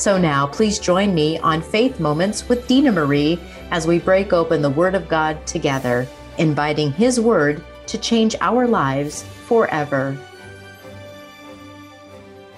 So now, please join me on Faith Moments with Dina Marie as we break open the Word of God together, inviting His Word to change our lives forever.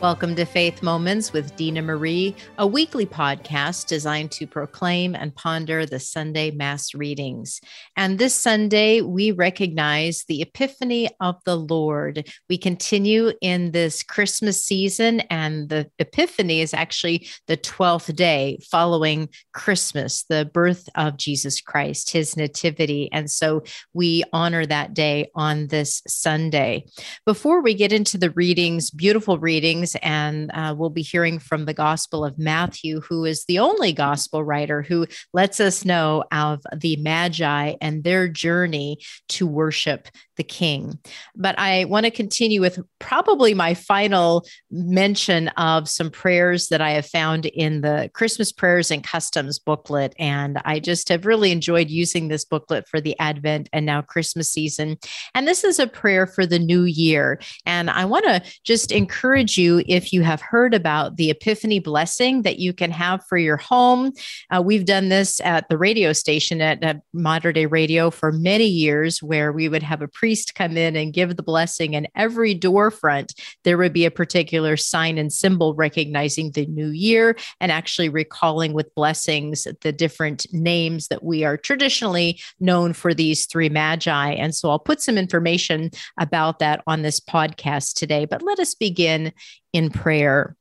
Welcome to Faith Moments with Dina Marie, a weekly podcast designed to proclaim and ponder the Sunday Mass readings. And this Sunday, we recognize the Epiphany of the Lord. We continue in this Christmas season, and the Epiphany is actually the 12th day following Christmas, the birth of Jesus Christ, his nativity. And so we honor that day on this Sunday. Before we get into the readings, beautiful readings, and uh, we'll be hearing from the Gospel of Matthew, who is the only gospel writer who lets us know of the Magi and their journey to worship the King. But I want to continue with probably my final mention of some prayers that I have found in the Christmas Prayers and Customs booklet. And I just have really enjoyed using this booklet for the Advent and now Christmas season. And this is a prayer for the new year. And I want to just encourage you if you have heard about the Epiphany blessing that you can have for your home. Uh, we've done this at the radio station at, at Mater Dei Radio for many years, where we would have a priest come in and give the blessing, and every door front there would be a particular sign and symbol recognizing the new year and actually recalling with blessings the different names that we are traditionally known for these three magi. And so I'll put some information about that on this podcast today. But let us begin in prayer.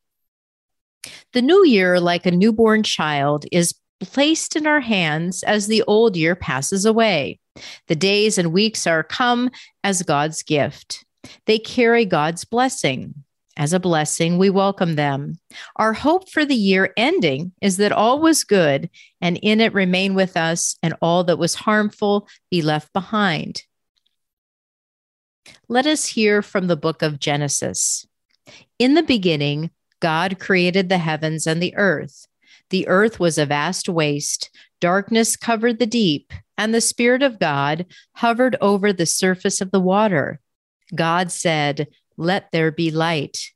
The new year, like a newborn child, is placed in our hands as the old year passes away. The days and weeks are come as God's gift. They carry God's blessing. As a blessing, we welcome them. Our hope for the year ending is that all was good, and in it remain with us, and all that was harmful be left behind. Let us hear from the book of Genesis. In the beginning, God created the heavens and the earth. The earth was a vast waste, darkness covered the deep, and the Spirit of God hovered over the surface of the water. God said, Let there be light.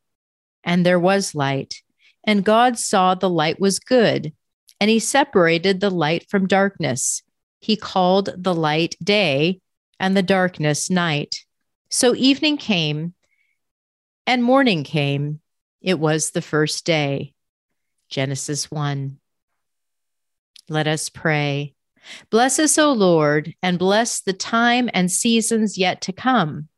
And there was light. And God saw the light was good, and he separated the light from darkness. He called the light day, and the darkness night. So evening came, and morning came. It was the first day. Genesis 1. Let us pray. Bless us, O Lord, and bless the time and seasons yet to come.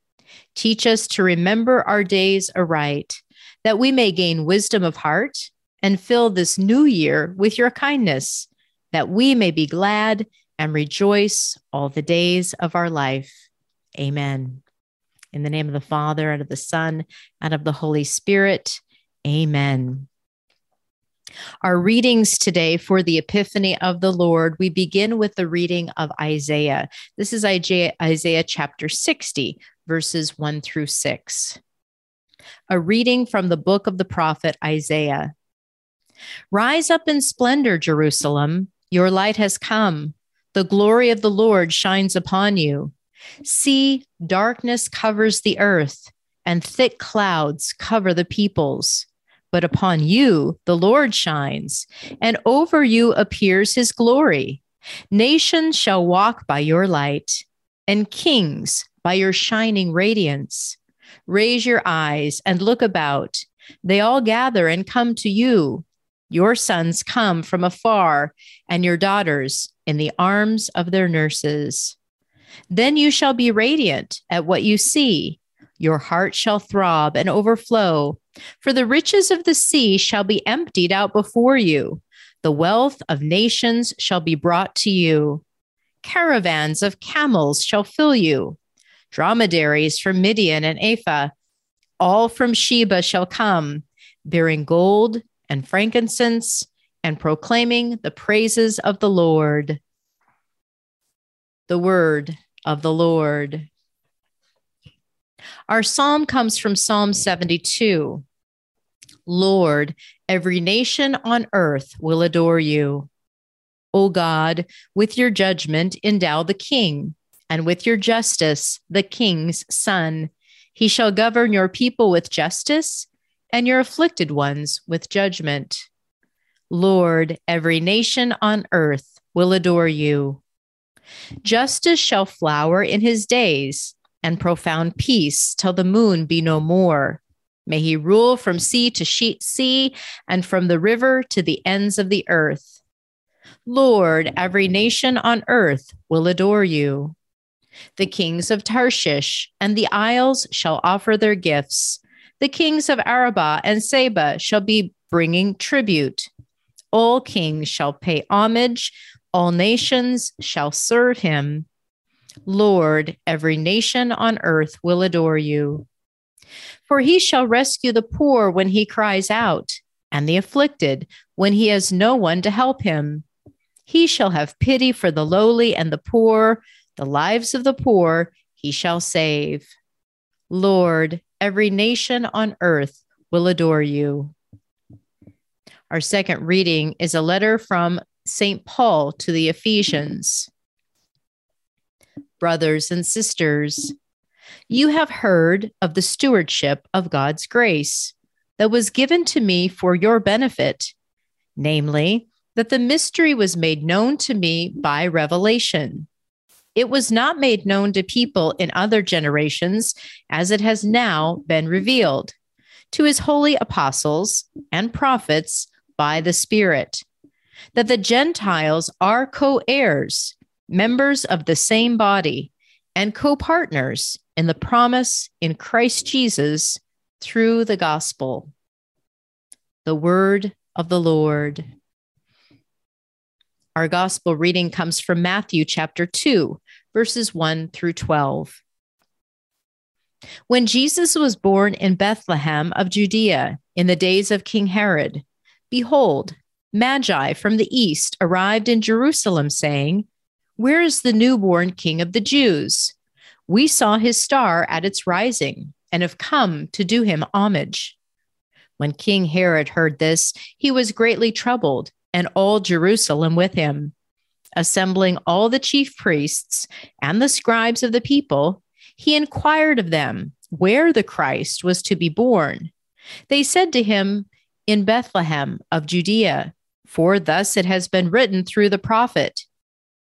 Teach us to remember our days aright, that we may gain wisdom of heart and fill this new year with your kindness, that we may be glad and rejoice all the days of our life. Amen. In the name of the Father, and of the Son, and of the Holy Spirit. Amen. Our readings today for the Epiphany of the Lord, we begin with the reading of Isaiah. This is Isaiah, chapter 60, verses 1 through 6. A reading from the book of the prophet Isaiah. Rise up in splendor, Jerusalem. Your light has come. The glory of the Lord shines upon you. See, darkness covers the earth, and thick clouds cover the peoples. But upon you the Lord shines, and over you appears his glory. Nations shall walk by your light, and kings by your shining radiance. Raise your eyes and look about. They all gather and come to you. Your sons come from afar, and your daughters in the arms of their nurses. Then you shall be radiant at what you see. Your heart shall throb and overflow, for the riches of the sea shall be emptied out before you. The wealth of nations shall be brought to you. Caravans of camels shall fill you. Dromedaries from Midian and Ephah, all from Sheba shall come, bearing gold and frankincense and proclaiming the praises of the Lord. The word of the Lord. Our psalm comes from Psalm 72. Lord, every nation on earth will adore you. O God, with your judgment endow the king, and with your justice the king's son. He shall govern your people with justice, and your afflicted ones with judgment. Lord, every nation on earth will adore you. Justice shall flower in his days, and profound peace till the moon be no more. May he rule from sea to sheet sea, and from the river to the ends of the earth. Lord, every nation on earth will adore you. The kings of Tarshish and the isles shall offer their gifts. The kings of Arabia and Seba shall be bringing tribute. All kings shall pay homage, all nations shall serve him. Lord, every nation on earth will adore you. For he shall rescue the poor when he cries out, and the afflicted when he has no one to help him. He shall have pity for the lowly and the poor, the lives of the poor he shall save. Lord, every nation on earth will adore you. Our second reading is a letter from St. Paul to the Ephesians. Brothers and sisters, you have heard of the stewardship of God's grace that was given to me for your benefit, namely, that the mystery was made known to me by revelation. It was not made known to people in other generations as it has now been revealed to his holy apostles and prophets by the Spirit, that the Gentiles are co heirs, members of the same body, and co partners in the promise in Christ Jesus through the gospel. The word of the Lord. Our gospel reading comes from Matthew chapter 2, verses 1 through 12. When Jesus was born in Bethlehem of Judea in the days of King Herod, Behold, Magi from the east arrived in Jerusalem, saying, Where is the newborn King of the Jews? We saw his star at its rising and have come to do him homage. When King Herod heard this, he was greatly troubled, and all Jerusalem with him. Assembling all the chief priests and the scribes of the people, he inquired of them where the Christ was to be born. They said to him, in Bethlehem of Judea, for thus it has been written through the prophet.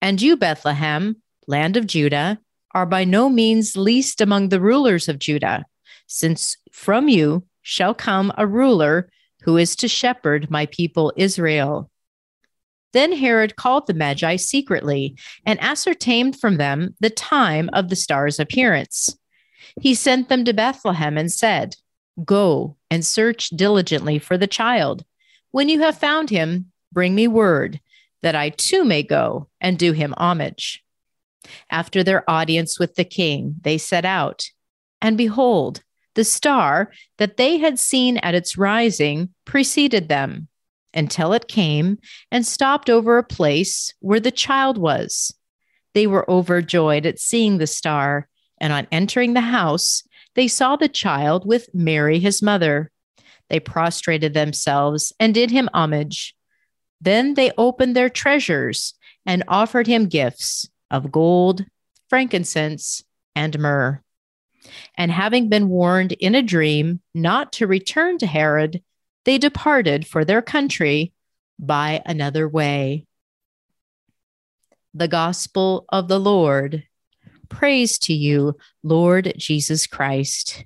And you, Bethlehem, land of Judah, are by no means least among the rulers of Judah, since from you shall come a ruler who is to shepherd my people Israel. Then Herod called the Magi secretly and ascertained from them the time of the star's appearance. He sent them to Bethlehem and said, Go and search diligently for the child. When you have found him, bring me word that I too may go and do him homage. After their audience with the king, they set out. And behold, the star that they had seen at its rising preceded them until it came and stopped over a place where the child was. They were overjoyed at seeing the star, and on entering the house, they saw the child with Mary, his mother. They prostrated themselves and did him homage. Then they opened their treasures and offered him gifts of gold, frankincense, and myrrh. And having been warned in a dream not to return to Herod, they departed for their country by another way. The Gospel of the Lord. Praise to you, Lord Jesus Christ.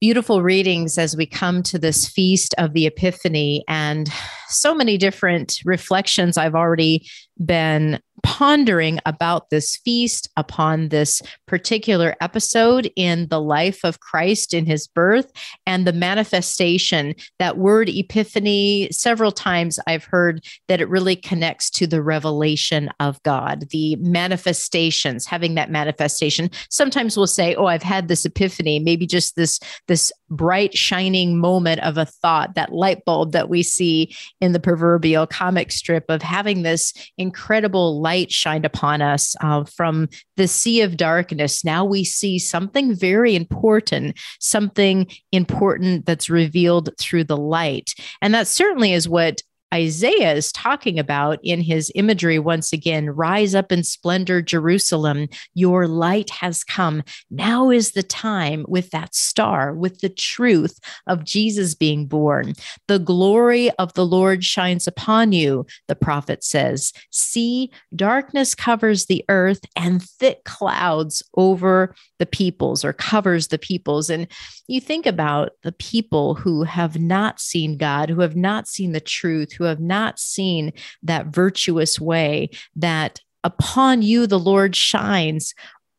Beautiful readings as we come to this feast of the Epiphany. And so many different reflections I've already been pondering about this feast upon this particular episode in the life of Christ in his birth and the manifestation. That word epiphany, several times I've heard that it really connects to the revelation of God, the manifestations, having that manifestation. Sometimes we'll say, Oh, I've had this epiphany, maybe just this, this bright, shining moment of a thought, that light bulb that we see in the proverbial comic strip of having this incredible light shined upon us uh, from the sea of darkness. Now we see something very important, something important that's revealed through the light. And that certainly is what Isaiah is talking about in his imagery once again rise up in splendor, Jerusalem. Your light has come. Now is the time with that star, with the truth of Jesus being born. The glory of the Lord shines upon you, the prophet says. See, darkness covers the earth and thick clouds over the peoples or covers the peoples. And you think about the people who have not seen God, who have not seen the truth, who have not seen that virtuous way that upon you the Lord shines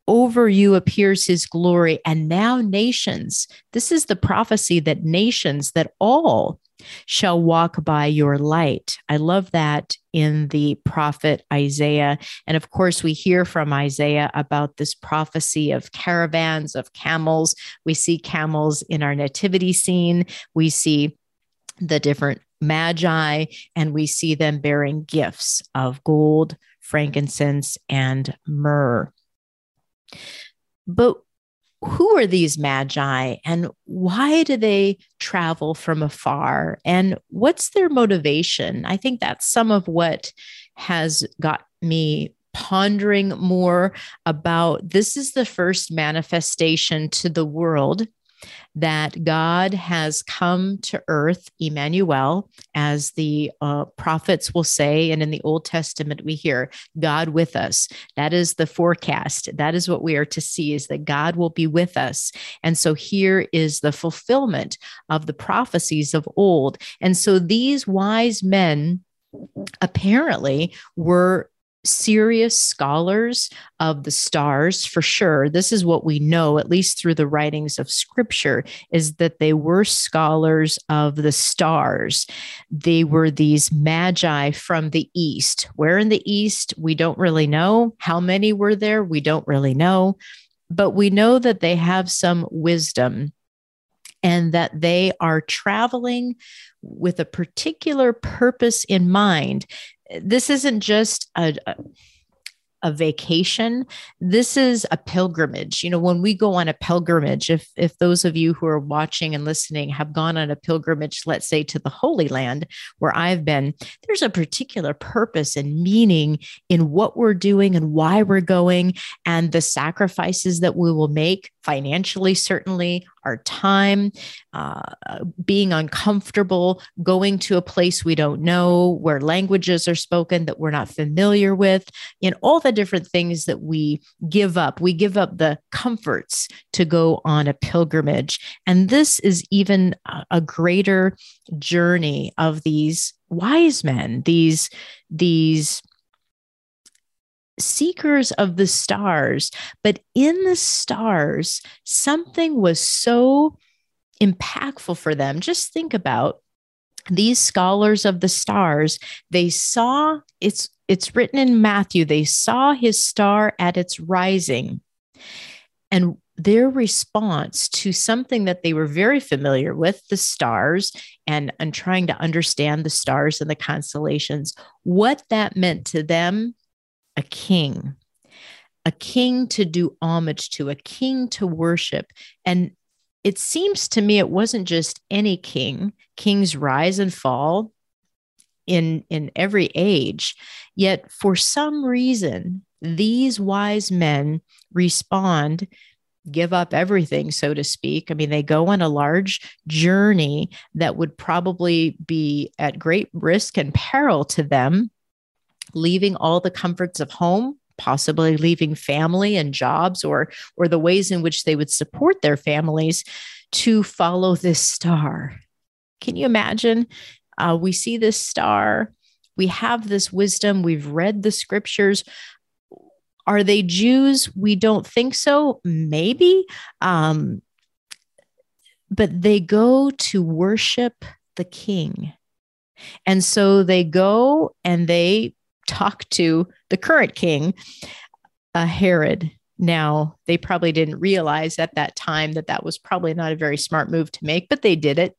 over you appears his glory. And now, nations, this is the prophecy that nations, that all shall walk by your light. I love that in the prophet Isaiah. And of course, we hear from Isaiah about this prophecy of caravans of camels. We see camels in our nativity scene. We see the different magi, and we see them bearing gifts of gold, frankincense, and myrrh. But who are these magi and why do they travel from afar and what's their motivation? I think that's some of what has got me pondering more about this is the first manifestation to the world that God has come to earth, Emmanuel, as the uh, prophets will say. And in the Old Testament, we hear God with us. That is the forecast. That is what we are to see is that God will be with us. And so here is the fulfillment of the prophecies of old. And so these wise men apparently were serious scholars of the stars for sure. This is what we know at least through the writings of scripture is that they were scholars of the stars. They were these magi from the east. Where in the east? We don't really know. How many were there? We don't really know. But we know that they have some wisdom and that they are traveling with a particular purpose in mind this isn't just a, a a vacation. This is a pilgrimage. You know when we go on a pilgrimage if if those of you who are watching and listening have gone on a pilgrimage let's say to the holy land where i've been there's a particular purpose and meaning in what we're doing and why we're going and the sacrifices that we will make financially certainly our time, uh, being uncomfortable, going to a place we don't know, where languages are spoken that we're not familiar with, in all the different things that we give up. We give up the comforts to go on a pilgrimage. And this is even a greater journey of these wise men, these, these seekers of the stars. But in the stars, something was so impactful for them. Just think about these scholars of the stars. They saw it's it's written in Matthew, they saw his star at its rising. And their response to something that they were very familiar with the stars and, and trying to understand the stars and the constellations what that meant to them a king, a king to do homage to, a king to worship. And it seems to me it wasn't just any king, kings rise and fall in in every age. Yet for some reason these wise men respond give up everything so to speak. I mean they go on a large journey that would probably be at great risk and peril to them leaving all the comforts of home possibly leaving family and jobs or or the ways in which they would support their families to follow this star can you imagine Uh, we see this star. We have this wisdom. We've read the scriptures. Are they Jews? We don't think so. Maybe. Um, but they go to worship the king. And so they go and they talk to the current king, uh, Herod. Now, they probably didn't realize at that time that that was probably not a very smart move to make, but they did it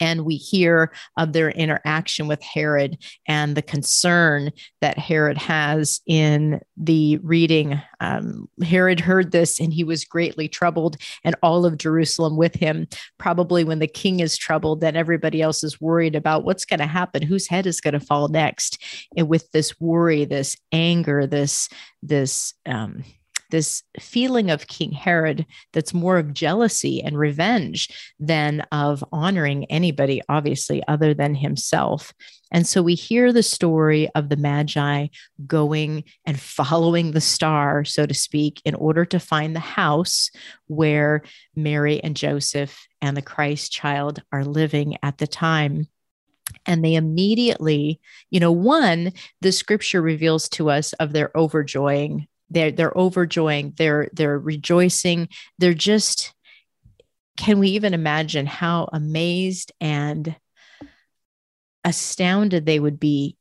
and we hear of their interaction with Herod and the concern that Herod has in the reading. Um, Herod heard this and he was greatly troubled, and all of Jerusalem with him. Probably when the king is troubled, then everybody else is worried about what's going to happen, whose head is going to fall next. And with this worry, this anger, this this um, this feeling of King Herod that's more of jealousy and revenge than of honoring anybody, obviously, other than himself. And so we hear the story of the Magi going and following the star, so to speak, in order to find the house where Mary and Joseph and the Christ child are living at the time and they immediately you know one the scripture reveals to us of their overjoying they're they're overjoying they're they're rejoicing. They're just can we even imagine how amazed and astounded they would be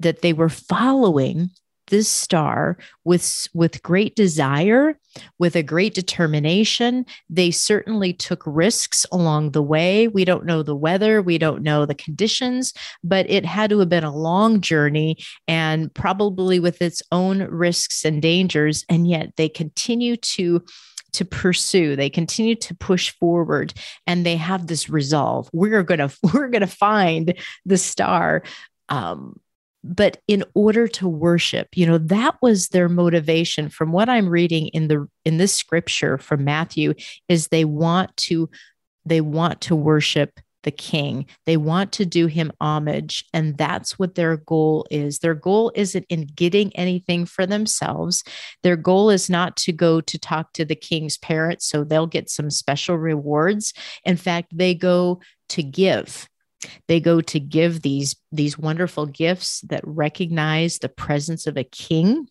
that they were following this star with with great desire with a great determination. They certainly took risks along the way. We don't know the weather. We don't know the conditions but it had to have been a long journey and probably with its own risks and dangers. And yet they continue to to pursue they continue to push forward and they have this resolve. We're to we're to find the star um, but in order to worship you know that was their motivation. From what i'm reading in the in this scripture from matthew is they want to they want to worship the king. They want to do him homage and that's what their goal is. Their goal isn't in getting anything for themselves. Their goal is not to go to talk to the king's parents so they'll get some special rewards. In fact they go to give they go to give these these wonderful gifts that recognize the presence of a king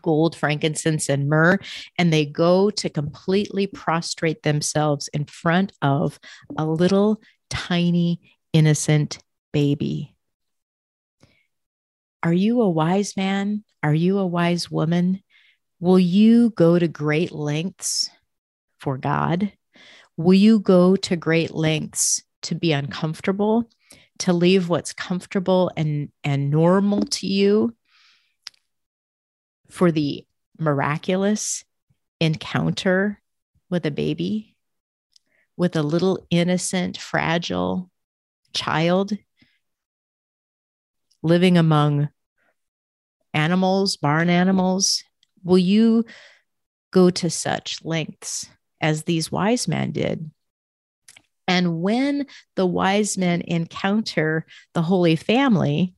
gold frankincense and myrrh and they go to completely prostrate themselves in front of a little tiny innocent baby. Are you a wise man? Are you a wise woman? Will you go to great lengths for god? Will you go to great lengths to be uncomfortable, to leave what's comfortable and, and normal to you for the miraculous encounter with a baby, with a little innocent, fragile child living among animals, barn animals? Will you go to such lengths as these wise men did and when the wise men encounter the Holy Family,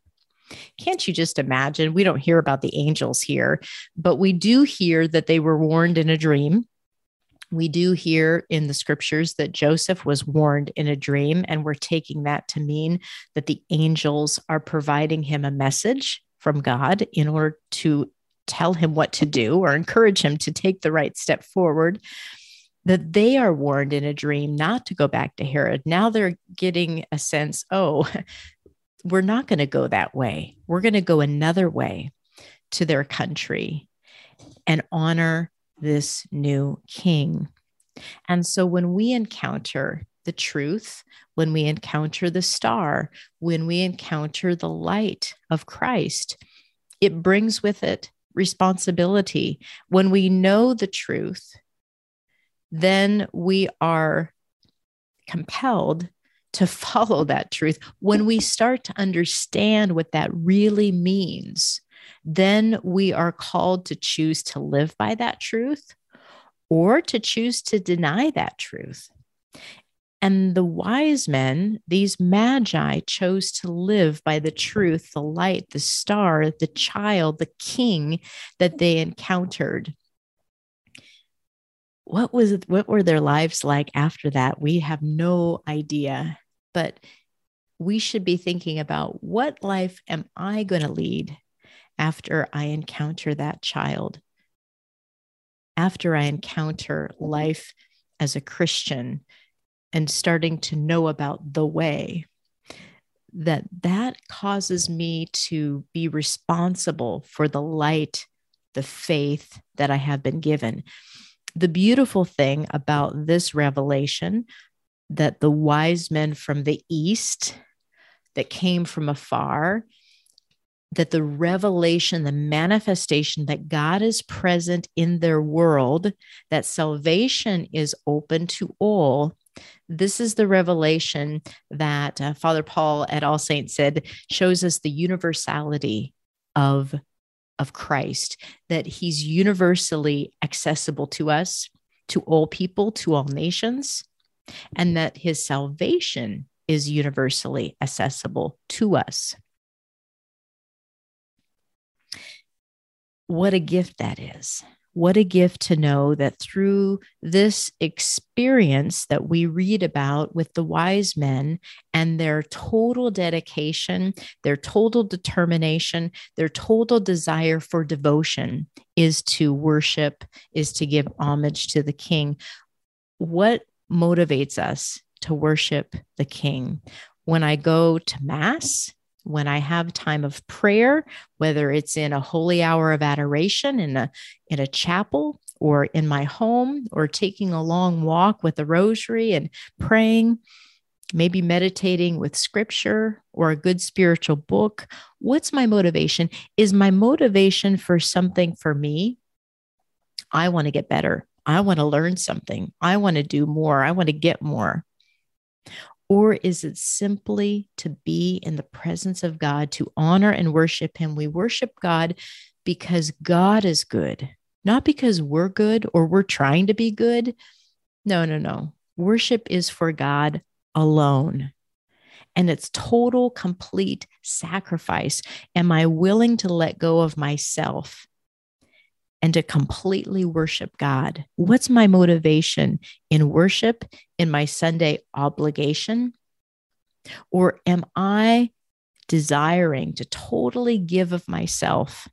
can't you just imagine? We don't hear about the angels here, but we do hear that they were warned in a dream. We do hear in the scriptures that Joseph was warned in a dream, and we're taking that to mean that the angels are providing him a message from God in order to tell him what to do or encourage him to take the right step forward that they are warned in a dream not to go back to Herod. Now they're getting a sense, oh, we're not going to go that way. We're going to go another way to their country and honor this new king. And so when we encounter the truth, when we encounter the star, when we encounter the light of Christ, it brings with it responsibility. When we know the truth, then we are compelled to follow that truth. When we start to understand what that really means, then we are called to choose to live by that truth or to choose to deny that truth. And the wise men, these magi, chose to live by the truth, the light, the star, the child, the king that they encountered what was what were their lives like after that we have no idea but we should be thinking about what life am I going to lead after I encounter that child? After I encounter life as a Christian and starting to know about the way, that that causes me to be responsible for the light, the faith that I have been given. The beautiful thing about this revelation that the wise men from the east that came from afar that the revelation, the manifestation that God is present in their world, that salvation is open to all. This is the revelation that uh, Father Paul at All Saints said shows us the universality of, of Christ, that he's universally accessible to us, to all people, to all nations, and that his salvation is universally accessible to us. What a gift that is. What a gift to know that through this experience that we read about with the wise men and their total dedication, their total determination, their total desire for devotion is to worship, is to give homage to the king. What motivates us to worship the king? When I go to Mass, when I have time of prayer, whether it's in a holy hour of adoration in a in a chapel or in my home or taking a long walk with a rosary and praying, maybe meditating with scripture or a good spiritual book, what's my motivation? Is my motivation for something for me? I want to get better. I want to learn something. I want to do more. I want to get more. Or is it simply to be in the presence of God, to honor and worship Him? We worship God because God is good, not because we're good or we're trying to be good. No, no, no. Worship is for God alone. And it's total, complete sacrifice. Am I willing to let go of myself and to completely worship God? What's my motivation in worship, in my Sunday obligation? Or am I desiring to totally give of myself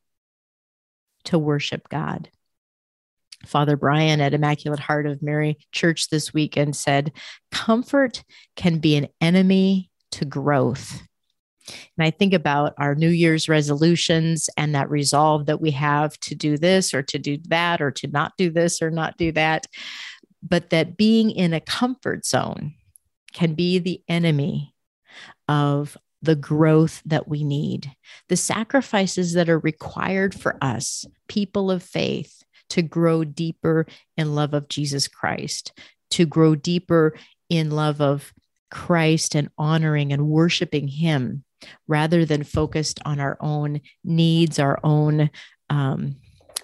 to worship God? Father Brian at Immaculate Heart of Mary Church this weekend said, Comfort can be an enemy to growth. And I think about our New Year's resolutions and that resolve that we have to do this or to do that or to not do this or not do that. But that being in a comfort zone can be the enemy of the growth that we need, the sacrifices that are required for us, people of faith, to grow deeper in love of Jesus Christ, to grow deeper in love of Christ and honoring and worshiping Him rather than focused on our own needs, our own um,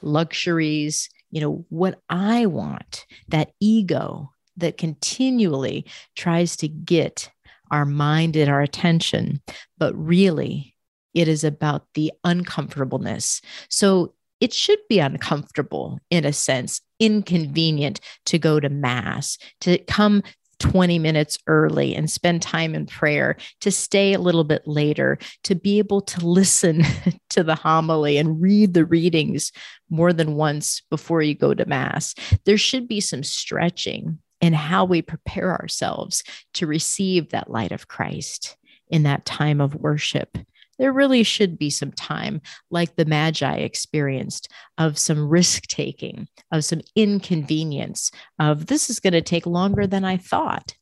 luxuries, you know, what I want, that ego that continually tries to get our mind and our attention, but really it is about the uncomfortableness. So it should be uncomfortable in a sense, inconvenient to go to mass, to come 20 minutes early and spend time in prayer, to stay a little bit later, to be able to listen to the homily and read the readings more than once before you go to Mass. There should be some stretching in how we prepare ourselves to receive that light of Christ in that time of worship there really should be some time, like the Magi experienced, of some risk taking, of some inconvenience, of this is going to take longer than I thought.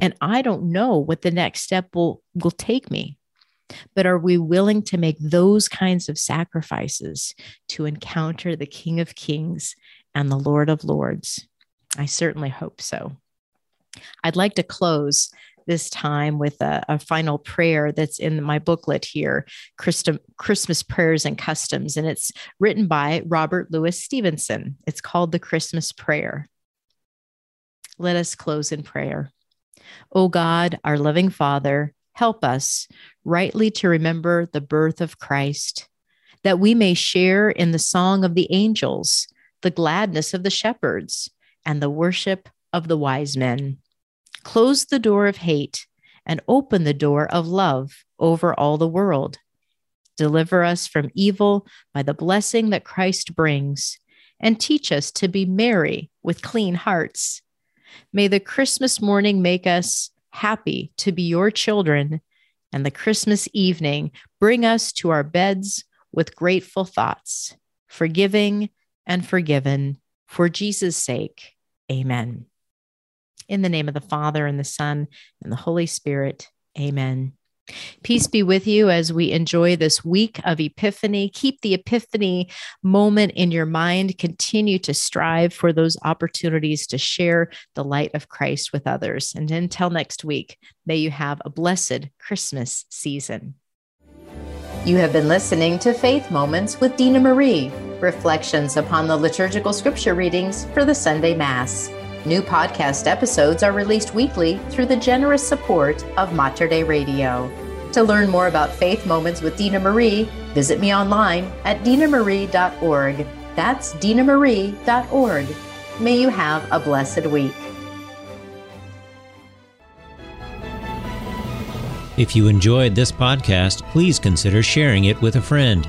And I don't know what the next step will, will take me. But are we willing to make those kinds of sacrifices to encounter the King of Kings and the Lord of Lords? I certainly hope so. I'd like to close this time with a, a final prayer that's in my booklet here Christmas Prayers and Customs. And it's written by Robert Louis Stevenson. It's called the Christmas Prayer. Let us close in prayer. O God, our loving Father, help us rightly to remember the birth of Christ, that we may share in the song of the angels, the gladness of the shepherds, and the worship of the wise men. Close the door of hate and open the door of love over all the world. Deliver us from evil by the blessing that Christ brings, and teach us to be merry with clean hearts. May the Christmas morning make us happy to be your children, and the Christmas evening bring us to our beds with grateful thoughts, forgiving and forgiven for Jesus' sake. Amen. In the name of the Father, and the Son, and the Holy Spirit. Amen. Peace be with you as we enjoy this week of Epiphany. Keep the Epiphany moment in your mind. Continue to strive for those opportunities to share the light of Christ with others. And until next week, may you have a blessed Christmas season. You have been listening to Faith Moments with Dina Marie, reflections upon the liturgical scripture readings for the Sunday Mass. New podcast episodes are released weekly through the generous support of Mater Dei Radio. To learn more about Faith Moments with Dina Marie, visit me online at dinamarie.org. That's dinamarie.org. May you have a blessed week. If you enjoyed this podcast, please consider sharing it with a friend.